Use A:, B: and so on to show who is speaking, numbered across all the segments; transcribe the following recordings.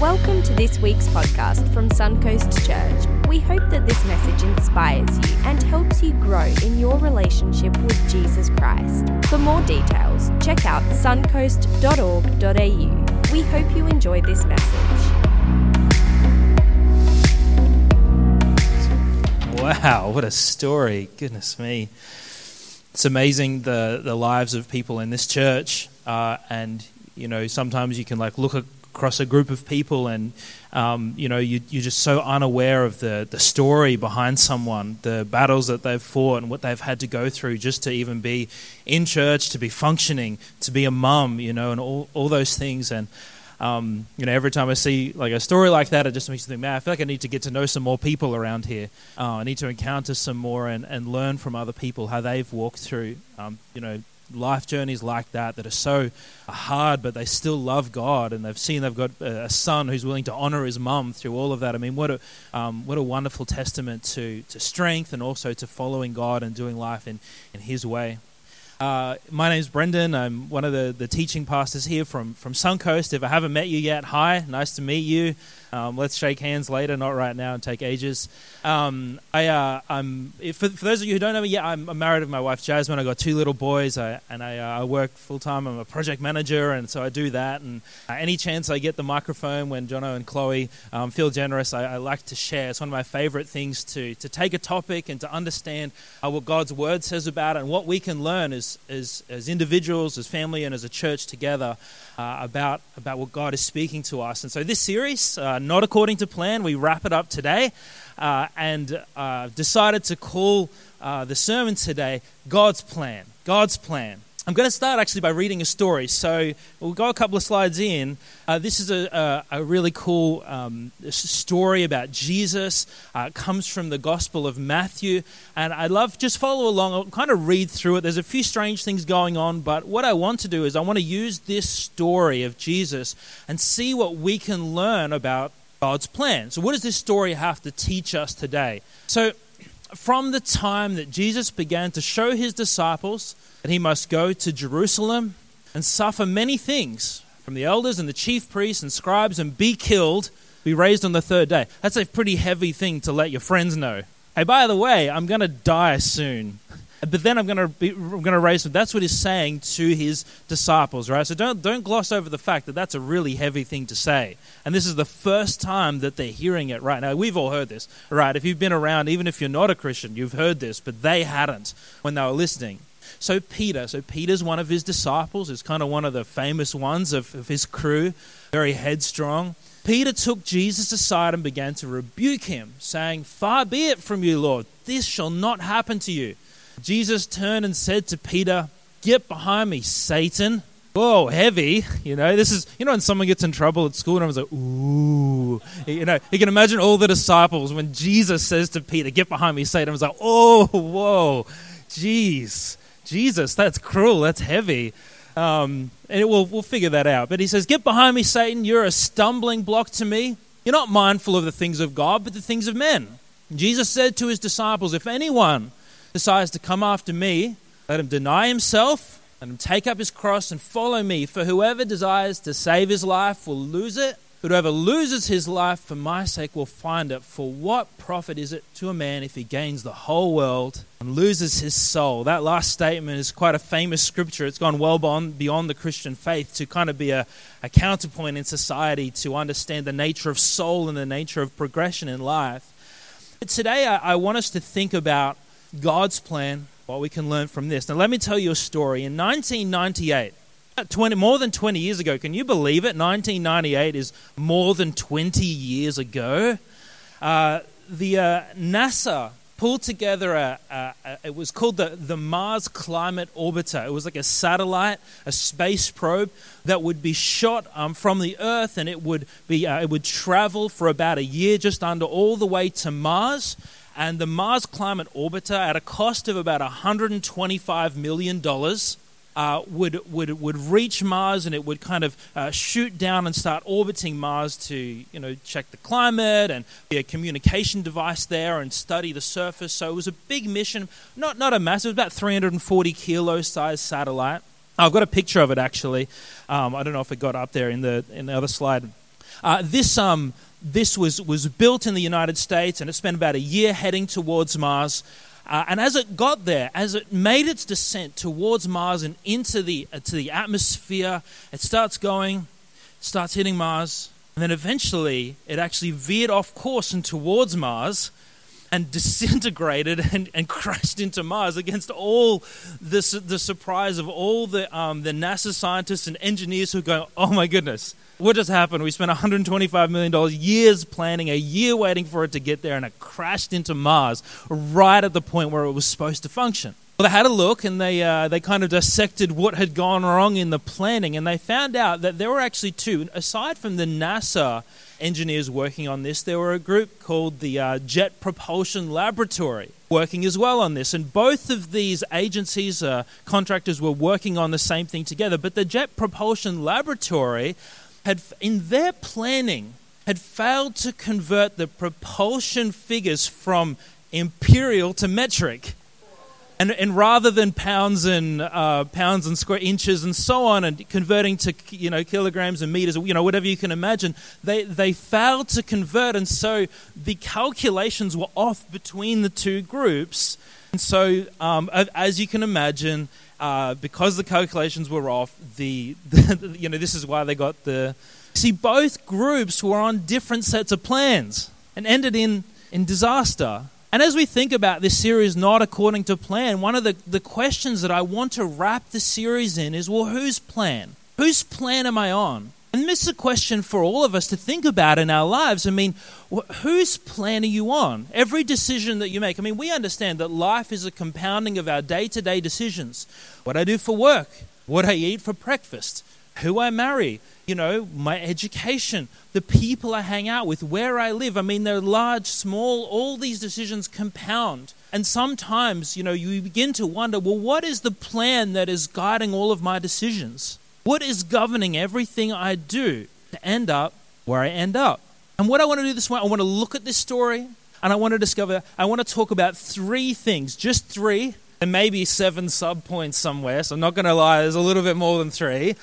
A: Welcome to this week's podcast from Suncoast Church. We hope that this message inspires you and helps you grow in your relationship with Jesus Christ. For more details, check out suncoast.org.au. We hope you enjoy this message.
B: Wow, what a story. Goodness me. It's amazing the, the lives of people in this church. Uh, and, you know, sometimes you can like look across a group of people and, um, you know, you, you're just so unaware of the, the story behind someone, the battles that they've fought and what they've had to go through just to even be in church, to be functioning, to be a mum, you know, and all, all those things. And, um, you know, every time I see like a story like that, it just makes me think, man, I feel like I need to get to know some more people around here. Uh, I need to encounter some more and, and learn from other people how they've walked through, um, you know, life journeys like that that are so hard, but they still love God and they've seen they've got a son who's willing to honor his mum through all of that. I mean, what a um, what a wonderful testament to to strength and also to following God and doing life in in His way. Uh, my name's Brendan. I'm one of the, the teaching pastors here from, from Suncoast. If I haven't met you yet, hi, nice to meet you. Um, let's shake hands later, not right now, and take ages. Um, I, uh, I'm, for, for, those of you who don't know me yet, I'm, married with my wife Jasmine. I got two little boys, I, and I, uh, I work full time. I'm a project manager, and so I do that. And uh, any chance I get the microphone when Jono and Chloe um, feel generous, I, I, like to share. It's one of my favorite things to, to take a topic and to understand uh, what God's word says about it and what we can learn as, as, as individuals, as family, and as a church together uh, about, about what God is speaking to us. And so, this series, uh, not according to plan, we wrap it up today uh, and uh, decided to call uh, the sermon today God's Plan. God's Plan. I'm going to start actually by reading a story. So we'll go a couple of slides in. Uh, this is a, a, a really cool um, story about Jesus. Uh, it comes from the Gospel of Matthew. And I love just follow along. I'll kind of read through it. There's a few strange things going on, but what I want to do is I want to use this story of Jesus and see what we can learn about God's plan. So, what does this story have to teach us today? So, from the time that Jesus began to show his disciples that he must go to Jerusalem and suffer many things from the elders and the chief priests and scribes and be killed, be raised on the third day. That's a pretty heavy thing to let your friends know. Hey, by the way, I'm going to die soon. But then I'm going to be, I'm going to raise. That's what he's saying to his disciples, right? So don't don't gloss over the fact that that's a really heavy thing to say. And this is the first time that they're hearing it right now. We've all heard this, right? If you've been around, even if you're not a Christian, you've heard this, but they hadn't when they were listening. So Peter, so Peter's one of his disciples. Is kind of one of the famous ones of, of his crew, very headstrong. Peter took Jesus aside and began to rebuke him, saying, Far be it from you, Lord, this shall not happen to you. Jesus turned and said to Peter, Get behind me, Satan. Whoa, heavy. You know, this is, you know, when someone gets in trouble at school and I was like, ooh. You know, you can imagine all the disciples when Jesus says to Peter, Get behind me, Satan. I was like, Oh, whoa, jeez. Jesus, that's cruel. That's heavy. Um, and we'll, we'll figure that out. But he says, Get behind me, Satan. You're a stumbling block to me. You're not mindful of the things of God, but the things of men. Jesus said to his disciples, If anyone decides to come after me, let him deny himself, let him take up his cross and follow me. For whoever desires to save his life will lose it, whoever loses his life for my sake will find it. For what profit is it to a man if he gains the whole world and loses his soul? That last statement is quite a famous scripture. It's gone well beyond, beyond the Christian faith to kind of be a, a counterpoint in society to understand the nature of soul and the nature of progression in life. But today, I, I want us to think about God's plan, what we can learn from this. Now, let me tell you a story. In 1998, 20, more than 20 years ago, can you believe it? 1998 is more than 20 years ago. Uh, the uh, NASA pulled together a, a, a, it was called the, the Mars Climate Orbiter. It was like a satellite, a space probe that would be shot um, from the Earth, and it would be uh, it would travel for about a year, just under all the way to Mars and the Mars Climate Orbiter, at a cost of about $125 million, uh, would, would, would reach Mars and it would kind of uh, shoot down and start orbiting Mars to you know, check the climate and be a communication device there and study the surface. So it was a big mission, not, not a massive, about 340 kilo size satellite. I've got a picture of it actually. Um, I don't know if it got up there in the, in the other slide. Uh, this um, this was, was built in the United States and it spent about a year heading towards Mars. Uh, and as it got there, as it made its descent towards Mars and into the, uh, to the atmosphere, it starts going, starts hitting Mars, and then eventually it actually veered off course and towards Mars and disintegrated and, and crashed into Mars against all the, the surprise of all the, um, the NASA scientists and engineers who are going, oh my goodness, what just happened? We spent $125 million, years planning, a year waiting for it to get there, and it crashed into Mars right at the point where it was supposed to function. Well, they had a look and they, uh, they kind of dissected what had gone wrong in the planning, and they found out that there were actually two. Aside from the NASA engineers working on this, there were a group called the uh, Jet Propulsion Laboratory working as well on this. And both of these agencies, uh, contractors, were working on the same thing together. But the Jet Propulsion Laboratory had, in their planning, had failed to convert the propulsion figures from imperial to metric. And, and rather than pounds and uh, pounds and square inches and so on, and converting to you know kilograms and meters, you know whatever you can imagine, they they failed to convert, and so the calculations were off between the two groups. And so, um, as you can imagine, uh, because the calculations were off, the, the, you know this is why they got the. See, both groups were on different sets of plans and ended in in disaster. And as we think about this series not according to plan, one of the, the questions that I want to wrap the series in is well, whose plan? Whose plan am I on? And this is a question for all of us to think about in our lives. I mean, whose plan are you on? Every decision that you make. I mean, we understand that life is a compounding of our day to day decisions. What I do for work, what I eat for breakfast, who I marry, you know, my education, the people I hang out with, where I live. I mean, they're large, small, all these decisions compound. And sometimes, you know, you begin to wonder well, what is the plan that is guiding all of my decisions? What is governing everything I do to end up where I end up? And what I want to do this morning, I want to look at this story and I want to discover, I want to talk about three things, just three, and maybe seven sub points somewhere. So I'm not going to lie, there's a little bit more than three.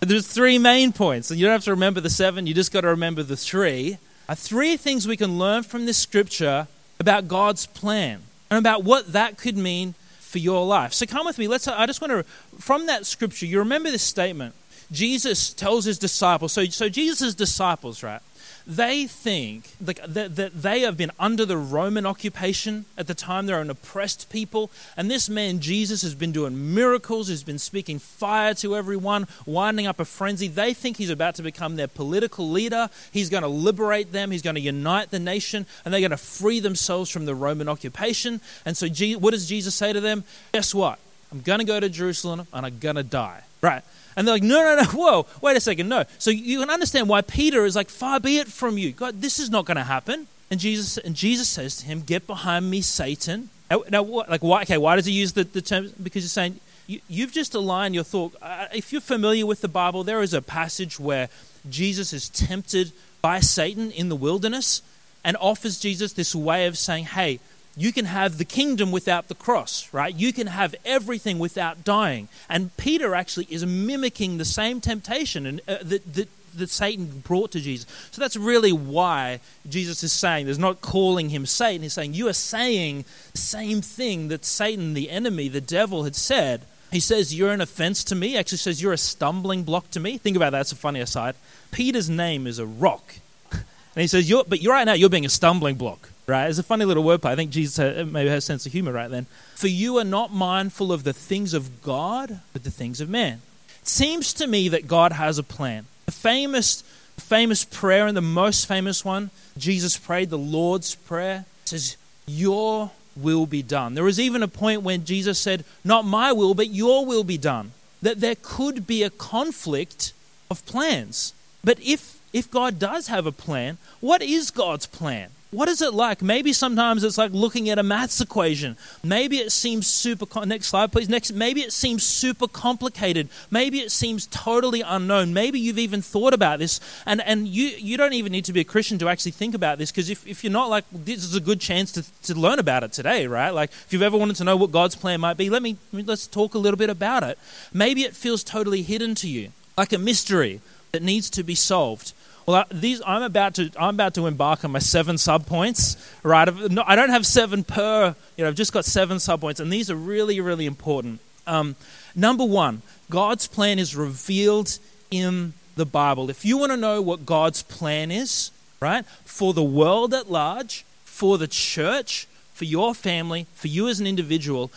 B: But there's three main points, and you don't have to remember the seven, you just got to remember the three. Are three things we can learn from this scripture about God's plan and about what that could mean for your life. So come with me. Let's. I just want to from that scripture. You remember this statement. Jesus tells his disciples. So so Jesus' disciples, right? They think that, that they have been under the Roman occupation at the time. They're an oppressed people. And this man, Jesus, has been doing miracles, He's been speaking fire to everyone, winding up a frenzy. They think he's about to become their political leader. He's going to liberate them, he's going to unite the nation, and they're going to free themselves from the Roman occupation. And so, what does Jesus say to them? Guess what? I'm going to go to Jerusalem and I'm going to die. Right? And they're like, no, no, no, whoa, wait a second, no. So you can understand why Peter is like, far be it from you. God, this is not going to happen. And Jesus, and Jesus says to him, get behind me, Satan. Now, what, like, why, okay, why does he use the, the term? Because he's saying, you, have just aligned your thought. Uh, if you're familiar with the Bible, there is a passage where Jesus is tempted by Satan in the wilderness and offers Jesus this way of saying, hey, you can have the kingdom without the cross, right? You can have everything without dying. And Peter actually is mimicking the same temptation and, uh, that, that, that Satan brought to Jesus. So that's really why Jesus is saying, there's not calling him Satan. He's saying, you are saying the same thing that Satan, the enemy, the devil, had said. He says, You're an offense to me. Actually, says, You're a stumbling block to me. Think about that. It's a funny aside. Peter's name is a rock. and he says, you're, But you're right now, you're being a stumbling block right? It's a funny little wordplay. I think Jesus uh, maybe has a sense of humor right then. For you are not mindful of the things of God, but the things of man. It seems to me that God has a plan. The famous, famous prayer and the most famous one, Jesus prayed, the Lord's Prayer, says, Your will be done. There was even a point when Jesus said, Not my will, but your will be done. That there could be a conflict of plans. But if, if God does have a plan, what is God's plan? What is it like? Maybe sometimes it's like looking at a maths equation. Maybe it seems super. Next slide, please. Next, maybe it seems super complicated. Maybe it seems totally unknown. Maybe you've even thought about this, and and you you don't even need to be a Christian to actually think about this because if, if you're not like this is a good chance to to learn about it today, right? Like if you've ever wanted to know what God's plan might be, let me let's talk a little bit about it. Maybe it feels totally hidden to you, like a mystery that needs to be solved. Well, these I'm about to I'm about to embark on my seven sub points. Right, I don't have seven per. You know, I've just got seven sub points, and these are really really important. Um, number one, God's plan is revealed in the Bible. If you want to know what God's plan is, right, for the world at large, for the church, for your family, for you as an individual,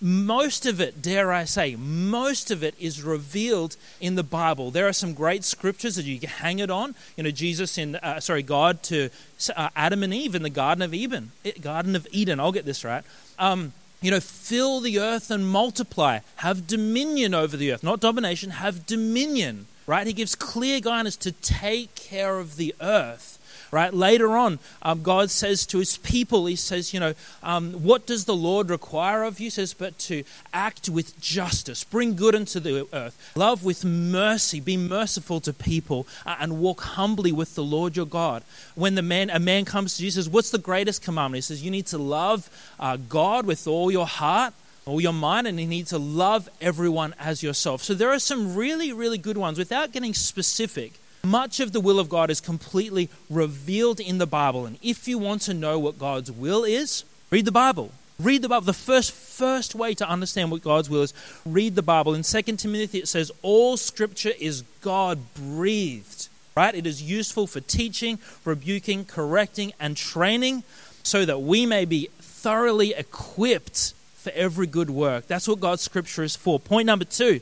B: most of it, dare I say, most of it is revealed in the Bible. There are some great scriptures that you can hang it on. You know, Jesus in, uh, sorry, God to uh, Adam and Eve in the Garden of Eden. Garden of Eden, I'll get this right. Um, you know, fill the earth and multiply. Have dominion over the earth. Not domination, have dominion, right? He gives clear guidance to take care of the earth right? Later on, um, God says to his people, He says, you know, um, what does the Lord require of you? He says, but to act with justice, bring good into the earth, love with mercy, be merciful to people, uh, and walk humbly with the Lord your God. When the man, a man comes to Jesus, what's the greatest commandment? He says, you need to love uh, God with all your heart all your mind, and you need to love everyone as yourself. So there are some really, really good ones. Without getting specific, much of the will of God is completely revealed in the Bible. And if you want to know what God's will is, read the Bible. Read the Bible. The first first way to understand what God's will is, read the Bible. In 2 Timothy it says all scripture is God breathed. Right? It is useful for teaching, rebuking, correcting, and training so that we may be thoroughly equipped for every good work. That's what God's scripture is for. Point number two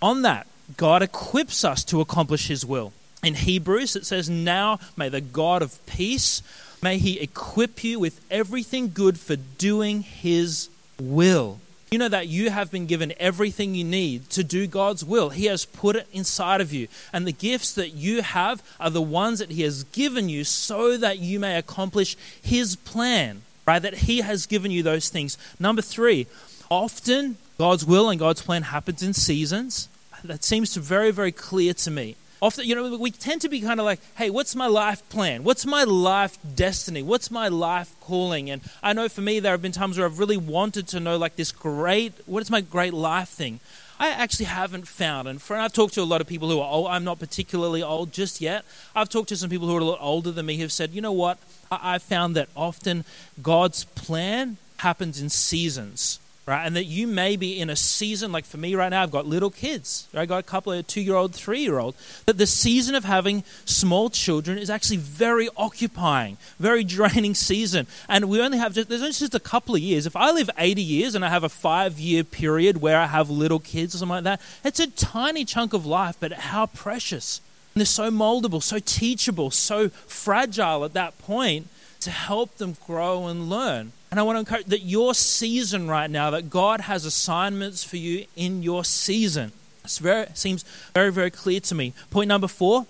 B: on that, God equips us to accomplish his will. In Hebrews, it says, Now may the God of peace, may he equip you with everything good for doing his will. You know that you have been given everything you need to do God's will. He has put it inside of you. And the gifts that you have are the ones that He has given you so that you may accomplish His plan, right? That He has given you those things. Number three, often God's will and God's plan happens in seasons. That seems to very, very clear to me often, you know, we tend to be kind of like, hey, what's my life plan? What's my life destiny? What's my life calling? And I know for me, there have been times where I've really wanted to know, like, this great, what is my great life thing? I actually haven't found, and for, I've talked to a lot of people who are old. I'm not particularly old just yet. I've talked to some people who are a lot older than me who've said, you know what? I, I've found that often God's plan happens in seasons right? And that you may be in a season, like for me right now, I've got little kids. Right? I got a couple of two year old, three year old. That the season of having small children is actually very occupying, very draining season. And we only have just, there's only just a couple of years. If I live 80 years and I have a five year period where I have little kids or something like that, it's a tiny chunk of life, but how precious. And they're so moldable, so teachable, so fragile at that point to help them grow and learn. And I want to encourage that your season right now, that God has assignments for you in your season. It seems very, very clear to me. Point number four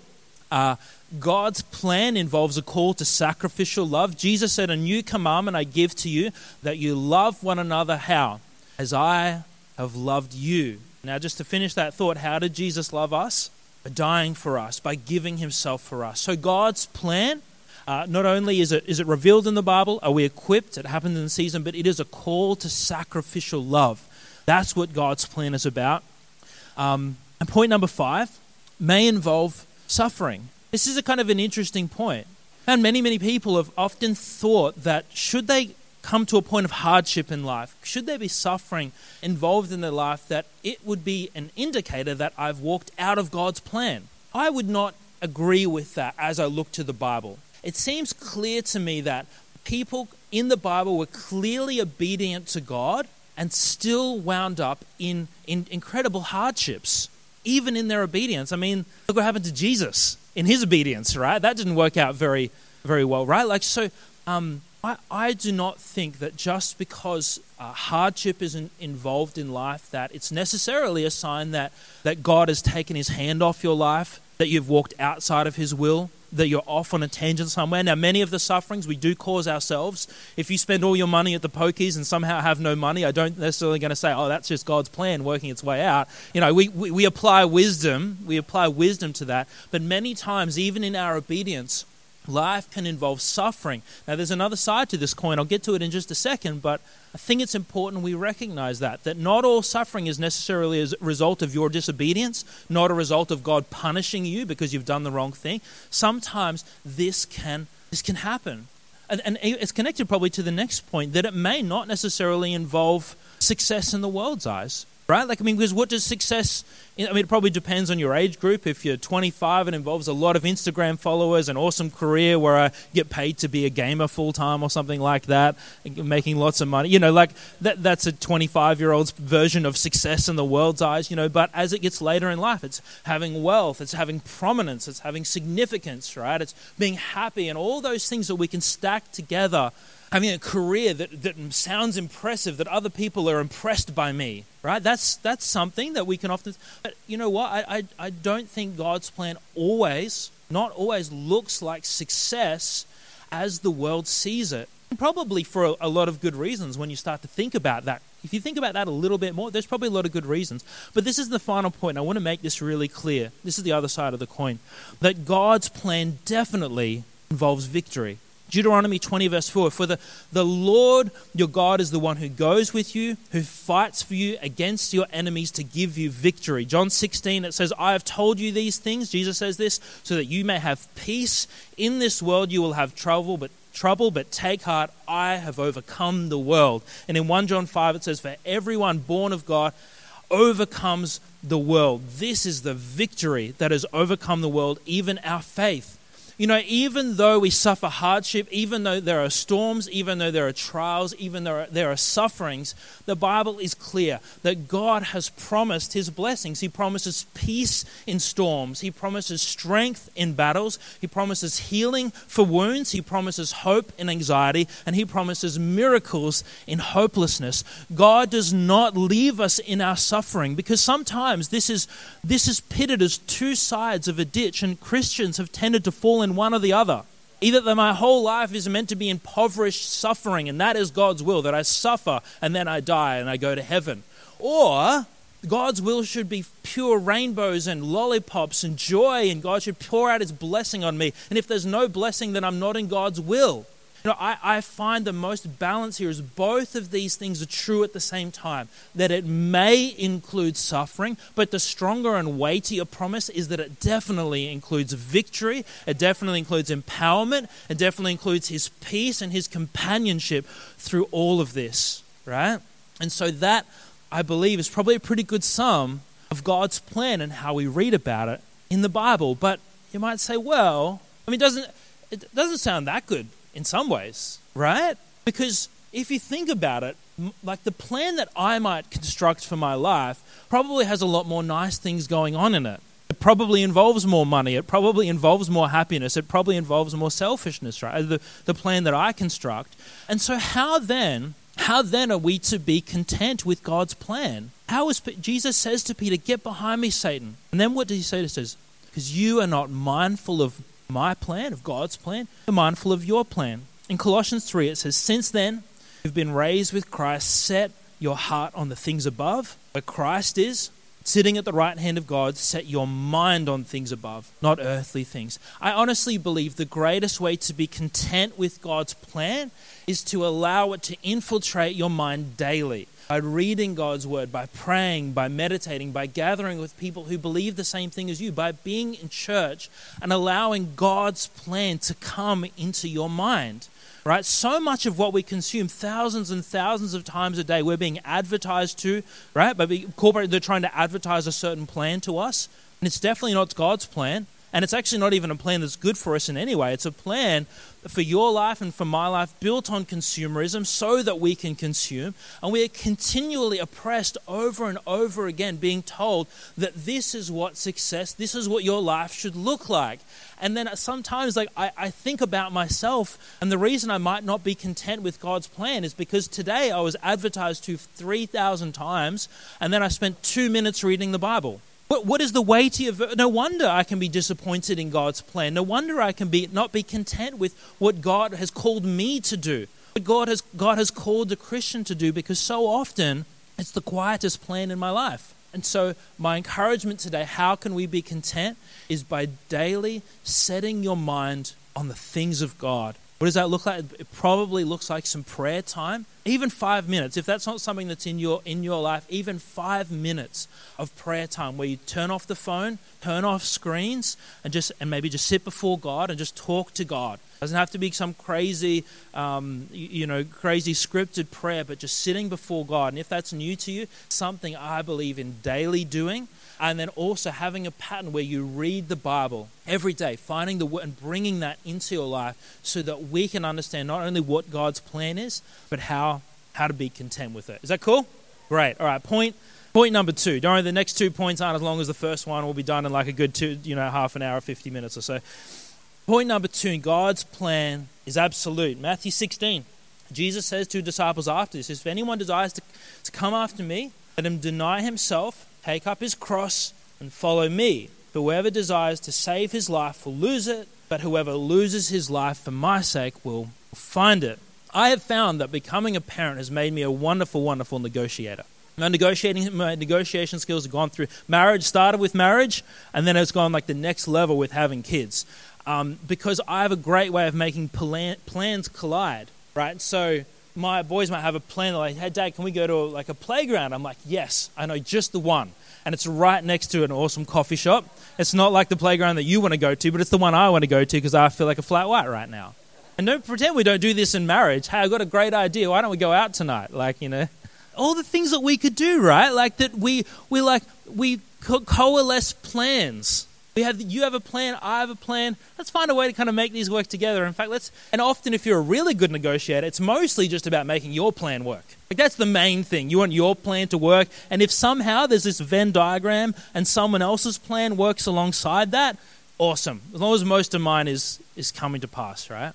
B: uh, God's plan involves a call to sacrificial love. Jesus said, A new commandment I give to you, that you love one another. How? As I have loved you. Now, just to finish that thought, how did Jesus love us? By dying for us, by giving himself for us. So, God's plan uh, not only is it, is it revealed in the Bible, are we equipped, it happened in the season, but it is a call to sacrificial love. That's what God's plan is about. Um, and point number five may involve suffering. This is a kind of an interesting point. And many, many people have often thought that should they come to a point of hardship in life, should there be suffering involved in their life, that it would be an indicator that I've walked out of God's plan. I would not agree with that as I look to the Bible it seems clear to me that people in the Bible were clearly obedient to God and still wound up in, in incredible hardships, even in their obedience. I mean, look what happened to Jesus in his obedience, right? That didn't work out very, very well, right? Like, so um, I, I do not think that just because uh, hardship is in, involved in life, that it's necessarily a sign that, that God has taken his hand off your life, that you've walked outside of his will that you're off on a tangent somewhere. Now, many of the sufferings we do cause ourselves. If you spend all your money at the pokies and somehow have no money, I don't necessarily going to say, oh, that's just God's plan working its way out. You know, we, we, we apply wisdom, we apply wisdom to that. But many times, even in our obedience, Life can involve suffering. Now, there's another side to this coin. I'll get to it in just a second, but I think it's important we recognize that. That not all suffering is necessarily a result of your disobedience, not a result of God punishing you because you've done the wrong thing. Sometimes this can, this can happen. And, and it's connected probably to the next point that it may not necessarily involve success in the world's eyes right? Like, I mean, because what does success, I mean, it probably depends on your age group. If you're 25, it involves a lot of Instagram followers, an awesome career where I get paid to be a gamer full time or something like that, making lots of money. You know, like that, that's a 25 year old's version of success in the world's eyes, you know. But as it gets later in life, it's having wealth, it's having prominence, it's having significance, right? It's being happy and all those things that we can stack together having a career that, that sounds impressive, that other people are impressed by me, right? That's, that's something that we can often. But you know what? I, I, I don't think God's plan always, not always, looks like success as the world sees it. Probably for a, a lot of good reasons when you start to think about that. If you think about that a little bit more, there's probably a lot of good reasons. But this is the final point. I want to make this really clear. This is the other side of the coin. That God's plan definitely involves victory. Deuteronomy 20, verse 4 For the, the Lord your God is the one who goes with you, who fights for you against your enemies to give you victory. John 16, it says, I have told you these things, Jesus says this, so that you may have peace. In this world you will have trouble, but trouble, but take heart, I have overcome the world. And in 1 John 5, it says, For everyone born of God overcomes the world. This is the victory that has overcome the world, even our faith. You know, even though we suffer hardship, even though there are storms, even though there are trials, even though there are, sufferings, the Bible is clear that God has promised his blessings. He promises peace in storms, He promises strength in battles, He promises healing for wounds, He promises hope in anxiety, and He promises miracles in hopelessness. God does not leave us in our suffering because sometimes this is, this is pitted as two sides of a ditch, and Christians have tended to fall in one or the other. Either that my whole life is meant to be impoverished suffering, and that is God's will, that I suffer and then I die and I go to heaven. Or God's will should be pure rainbows and lollipops and joy, and God should pour out His blessing on me. And if there's no blessing, then I'm not in God's will. You know, I, I find the most balance here is both of these things are true at the same time. That it may include suffering, but the stronger and weightier promise is that it definitely includes victory, it definitely includes empowerment, it definitely includes his peace and his companionship through all of this, right? And so that, I believe, is probably a pretty good sum of God's plan and how we read about it in the Bible. But you might say, well, I mean, doesn't it doesn't sound that good in some ways, right? Because if you think about it, like the plan that I might construct for my life probably has a lot more nice things going on in it. It probably involves more money. It probably involves more happiness. It probably involves more selfishness, right? The, the plan that I construct. And so, how then, how then are we to be content with God's plan? How is Jesus says to Peter, "Get behind me, Satan." And then what does he say to says? Because you are not mindful of my plan, of God's plan, be mindful of your plan. In Colossians 3, it says, Since then, you've been raised with Christ, set your heart on the things above, where Christ is, sitting at the right hand of God, set your mind on things above, not earthly things. I honestly believe the greatest way to be content with God's plan is to allow it to infiltrate your mind daily by reading God's word, by praying, by meditating, by gathering with people who believe the same thing as you, by being in church and allowing God's plan to come into your mind. Right? So much of what we consume thousands and thousands of times a day, we're being advertised to, right? By corporate, they're trying to advertise a certain plan to us. And it's definitely not God's plan. And it's actually not even a plan that's good for us in any way. It's a plan for your life and for my life built on consumerism so that we can consume. And we are continually oppressed over and over again, being told that this is what success, this is what your life should look like. And then sometimes like I, I think about myself, and the reason I might not be content with God's plan is because today I was advertised to 3,000 times, and then I spent two minutes reading the Bible. What, what is the weighty of no wonder I can be disappointed in God's plan. No wonder I can be not be content with what God has called me to do. What God has God has called the Christian to do because so often it's the quietest plan in my life. And so, my encouragement today, how can we be content, is by daily setting your mind on the things of God. What does that look like? It probably looks like some prayer time, even five minutes. If that's not something that's in your in your life, even five minutes of prayer time where you turn off the phone, turn off screens, and just and maybe just sit before God and just talk to God. It doesn't have to be some crazy, um, you know, crazy scripted prayer, but just sitting before God. And if that's new to you, something I believe in daily doing and then also having a pattern where you read the Bible every day, finding the word and bringing that into your life so that we can understand not only what God's plan is, but how how to be content with it. Is that cool? Great. All right. Point point number two. Don't worry, the next two points aren't as long as the first one. We'll be done in like a good two, you know, half an hour, fifty minutes or so. Point number two: God's plan is absolute. Matthew sixteen. Jesus says to disciples after this, "If anyone desires to, to come after me, let him deny himself." Take up his cross and follow me. Whoever desires to save his life will lose it, but whoever loses his life for my sake will find it. I have found that becoming a parent has made me a wonderful, wonderful negotiator. My negotiating, my negotiation skills have gone through marriage. Started with marriage, and then it's gone like the next level with having kids, um, because I have a great way of making plan, plans collide. Right, so my boys might have a plan. They're like, "Hey, Dad, can we go to like a playground?" I'm like, "Yes, I know just the one." And it's right next to an awesome coffee shop. It's not like the playground that you want to go to, but it's the one I want to go to because I feel like a flat white right now. And don't pretend we don't do this in marriage. Hey, I've got a great idea. Why don't we go out tonight? Like, you know, all the things that we could do, right? Like that we we like we co- coalesce plans we have, you have a plan, I have a plan. Let's find a way to kind of make these work together. In fact, let's, and often if you're a really good negotiator, it's mostly just about making your plan work. Like that's the main thing. You want your plan to work. And if somehow there's this Venn diagram and someone else's plan works alongside that, awesome. As long as most of mine is, is coming to pass, right?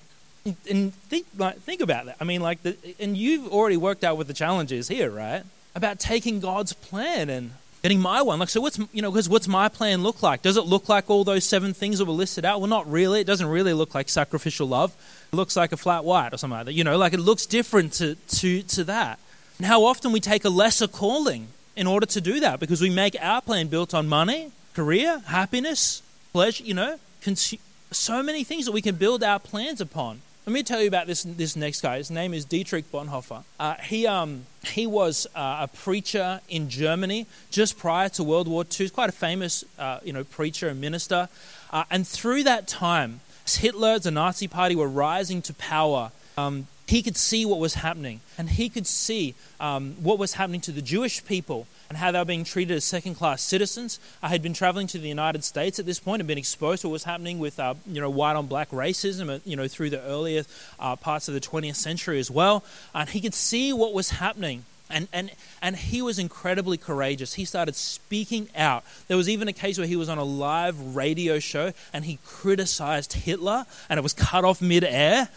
B: And think, like, think about that. I mean, like, the, and you've already worked out what the challenge is here, right? About taking God's plan and getting my one. Like, so what's, you know, because what's my plan look like? Does it look like all those seven things that were listed out? Well, not really. It doesn't really look like sacrificial love. It looks like a flat white or something like that. You know, like it looks different to, to, to that. And how often we take a lesser calling in order to do that because we make our plan built on money, career, happiness, pleasure, you know, consu- so many things that we can build our plans upon. Let me tell you about this, this next guy. His name is Dietrich Bonhoeffer. Uh, he, um, he was uh, a preacher in Germany just prior to World War II. He's quite a famous uh, you know, preacher and minister. Uh, and through that time, as Hitler, the Nazi Party, were rising to power, um, he could see what was happening. And he could see um, what was happening to the Jewish people and how they were being treated as second class citizens. I had been traveling to the United States at this point and been exposed to what was happening with uh, you know, white on black racism uh, you know, through the earlier uh, parts of the 20th century as well. And he could see what was happening. And, and, and he was incredibly courageous. He started speaking out. There was even a case where he was on a live radio show and he criticized Hitler and it was cut off midair,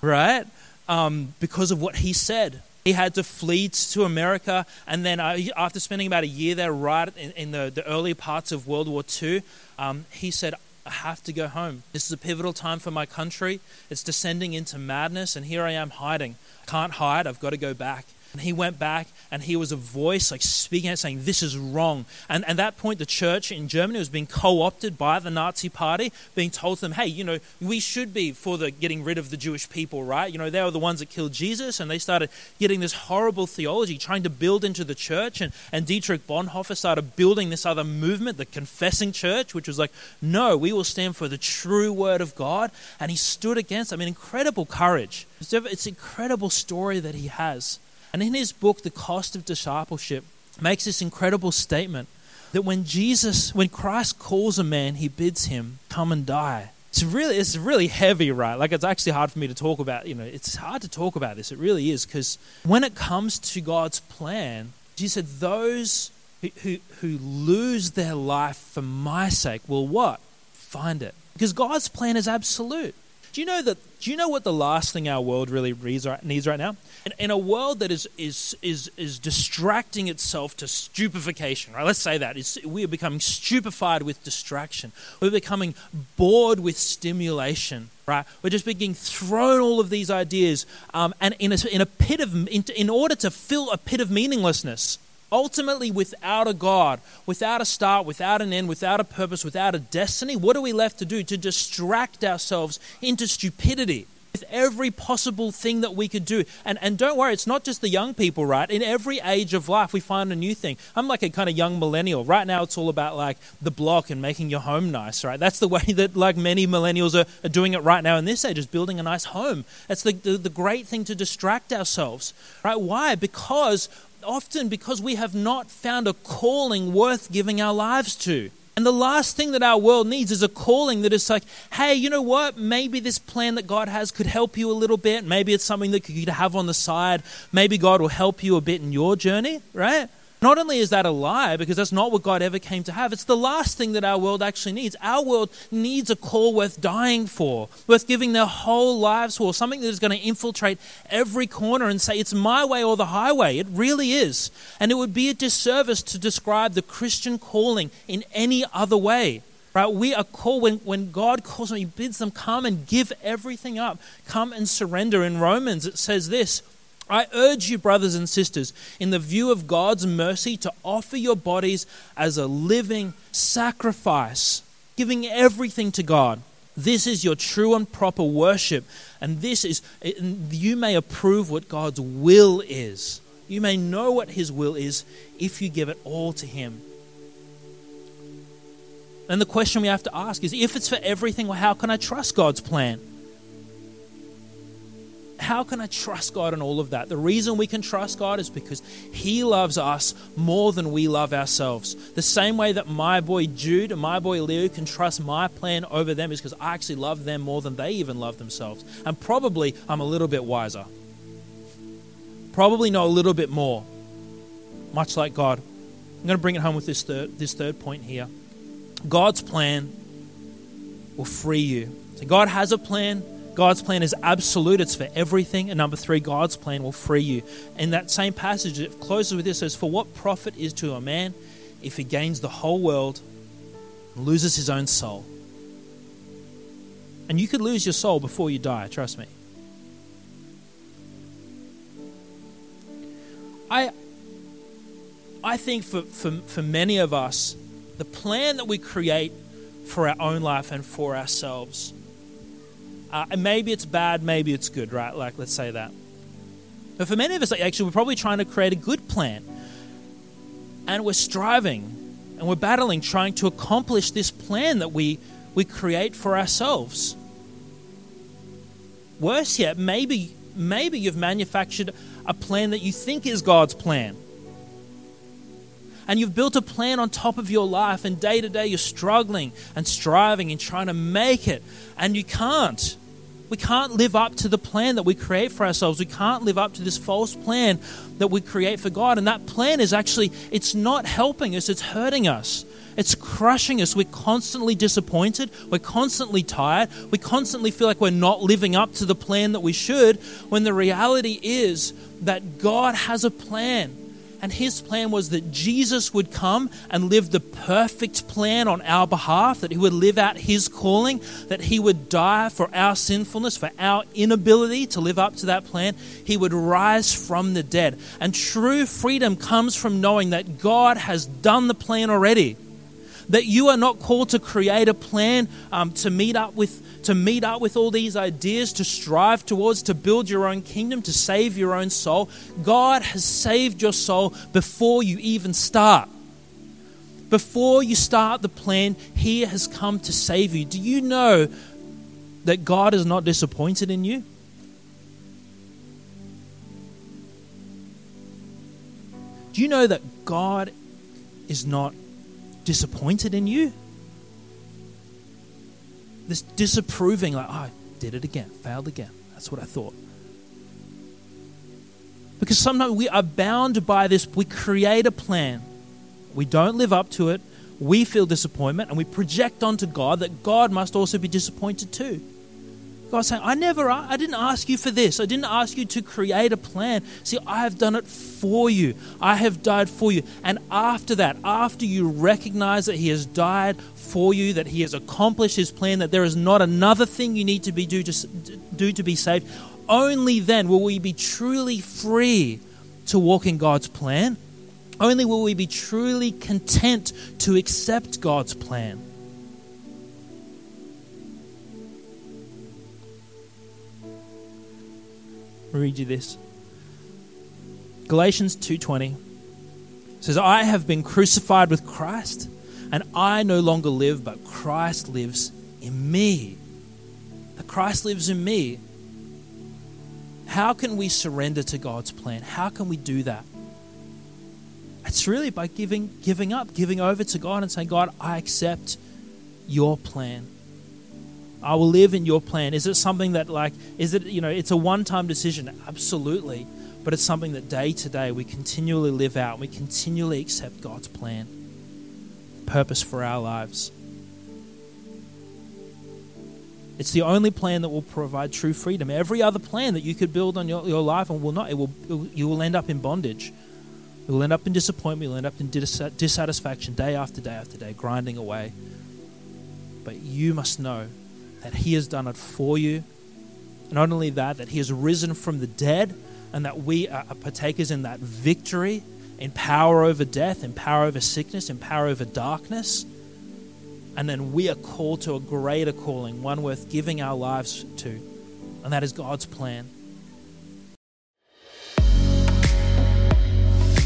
B: right? Um, because of what he said. He had to flee to America, and then uh, after spending about a year there, right in, in the, the early parts of World War II, um, he said, I have to go home. This is a pivotal time for my country. It's descending into madness, and here I am hiding. I can't hide. I've got to go back. And he went back and he was a voice like speaking out saying, This is wrong. And at that point, the church in Germany was being co opted by the Nazi party, being told to them, Hey, you know, we should be for the getting rid of the Jewish people, right? You know, they were the ones that killed Jesus. And they started getting this horrible theology, trying to build into the church. And, and Dietrich Bonhoeffer started building this other movement, the confessing church, which was like, No, we will stand for the true word of God. And he stood against, I mean, incredible courage. It's, it's incredible story that he has. And in his book, The Cost of Discipleship, makes this incredible statement that when Jesus, when Christ calls a man, he bids him come and die. It's really, it's really heavy, right? Like it's actually hard for me to talk about. You know, it's hard to talk about this. It really is because when it comes to God's plan, Jesus said, "Those who, who, who lose their life for my sake will what? Find it." Because God's plan is absolute. Do you know that? Do you know what the last thing our world really needs right, now? In, in, a world that is is is is distracting itself to stupefaction, right? Let's say that it's, we are becoming stupefied with distraction. We're becoming bored with stimulation, right? We're just being thrown all of these ideas, um, and in a, in a pit of in, in order to fill a pit of meaninglessness Ultimately, without a God, without a start, without an end, without a purpose, without a destiny, what are we left to do? To distract ourselves into stupidity with every possible thing that we could do. And, and don't worry, it's not just the young people, right? In every age of life, we find a new thing. I'm like a kind of young millennial. Right now, it's all about like the block and making your home nice, right? That's the way that like many millennials are, are doing it right now in this age, is building a nice home. That's the, the, the great thing to distract ourselves, right? Why? Because often because we have not found a calling worth giving our lives to. And the last thing that our world needs is a calling that is like, hey, you know what? Maybe this plan that God has could help you a little bit. Maybe it's something that you could have on the side. Maybe God will help you a bit in your journey, right? Not only is that a lie, because that's not what God ever came to have, it's the last thing that our world actually needs. Our world needs a call worth dying for, worth giving their whole lives for, something that is going to infiltrate every corner and say, it's my way or the highway. It really is. And it would be a disservice to describe the Christian calling in any other way. Right? We are called when, when God calls them, He bids them come and give everything up. Come and surrender. In Romans, it says this I urge you, brothers and sisters, in the view of God's mercy, to offer your bodies as a living sacrifice, giving everything to God. This is your true and proper worship, and this is, you may approve what God's will is. You may know what His will is if you give it all to Him. And the question we have to ask is if it's for everything, well, how can I trust God's plan? How can I trust God in all of that? The reason we can trust God is because He loves us more than we love ourselves. The same way that my boy Jude and my boy Leo can trust my plan over them is because I actually love them more than they even love themselves. And probably I'm a little bit wiser. Probably know a little bit more. Much like God. I'm going to bring it home with this third, this third point here. God's plan will free you. So God has a plan God's plan is absolute, it's for everything. And number three, God's plan will free you. In that same passage, it closes with this says, For what profit is to a man if he gains the whole world and loses his own soul? And you could lose your soul before you die, trust me. I, I think for, for, for many of us, the plan that we create for our own life and for ourselves uh, maybe it's bad, maybe it's good, right? Like, let's say that. But for many of us, actually, we're probably trying to create a good plan. And we're striving and we're battling, trying to accomplish this plan that we, we create for ourselves. Worse yet, maybe, maybe you've manufactured a plan that you think is God's plan. And you've built a plan on top of your life, and day to day you're struggling and striving and trying to make it, and you can't. We can't live up to the plan that we create for ourselves. We can't live up to this false plan that we create for God. And that plan is actually, it's not helping us, it's hurting us. It's crushing us. We're constantly disappointed. We're constantly tired. We constantly feel like we're not living up to the plan that we should, when the reality is that God has a plan and his plan was that Jesus would come and live the perfect plan on our behalf, that he would live out his calling, that he would die for our sinfulness, for our inability to live up to that plan. He would rise from the dead. And true freedom comes from knowing that God has done the plan already. That you are not called to create a plan um, to meet up with to meet up with all these ideas, to strive towards, to build your own kingdom, to save your own soul. God has saved your soul before you even start. Before you start the plan, He has come to save you. Do you know that God is not disappointed in you? Do you know that God is not disappointed in you? this disapproving, like, oh, I did it again, failed again. That's what I thought. Because sometimes we are bound by this. We create a plan, we don't live up to it, we feel disappointment, and we project onto God that God must also be disappointed too. God's saying, I never, I didn't ask you for this. I didn't ask you to create a plan. See, I have done it for you. I have died for you. And after that, after you recognize that He has died for you, that He has accomplished His plan, that there is not another thing you need to be do to, do to be saved, only then will we be truly free to walk in God's plan. Only will we be truly content to accept God's plan. Read you this. Galatians 2:20 says I have been crucified with Christ and I no longer live but Christ lives in me. That Christ lives in me. How can we surrender to God's plan? How can we do that? It's really by giving giving up, giving over to God and saying, God, I accept your plan. I will live in your plan. Is it something that like is it, you know, it's a one-time decision? Absolutely. But it's something that day to day we continually live out. We continually accept God's plan, purpose for our lives. It's the only plan that will provide true freedom. Every other plan that you could build on your, your life and will not, it will, it will, you will end up in bondage. You will end up in disappointment. You'll end up in dissatisfaction day after day after day, grinding away. But you must know that He has done it for you. And not only that, that He has risen from the dead and that we are partakers in that victory in power over death, in power over sickness, in power over darkness. And then we are called to a greater calling, one worth giving our lives to. And that is God's plan.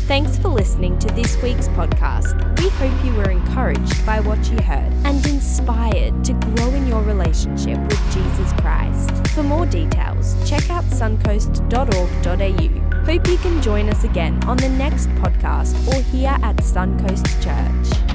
A: Thanks for listening to this week's podcast. We hope you were encouraged by what you heard and inspired to grow in your relationship with Jesus Christ. For more details, check out suncoast.org.au. Hope you can join us again on the next podcast or here at Suncoast Church.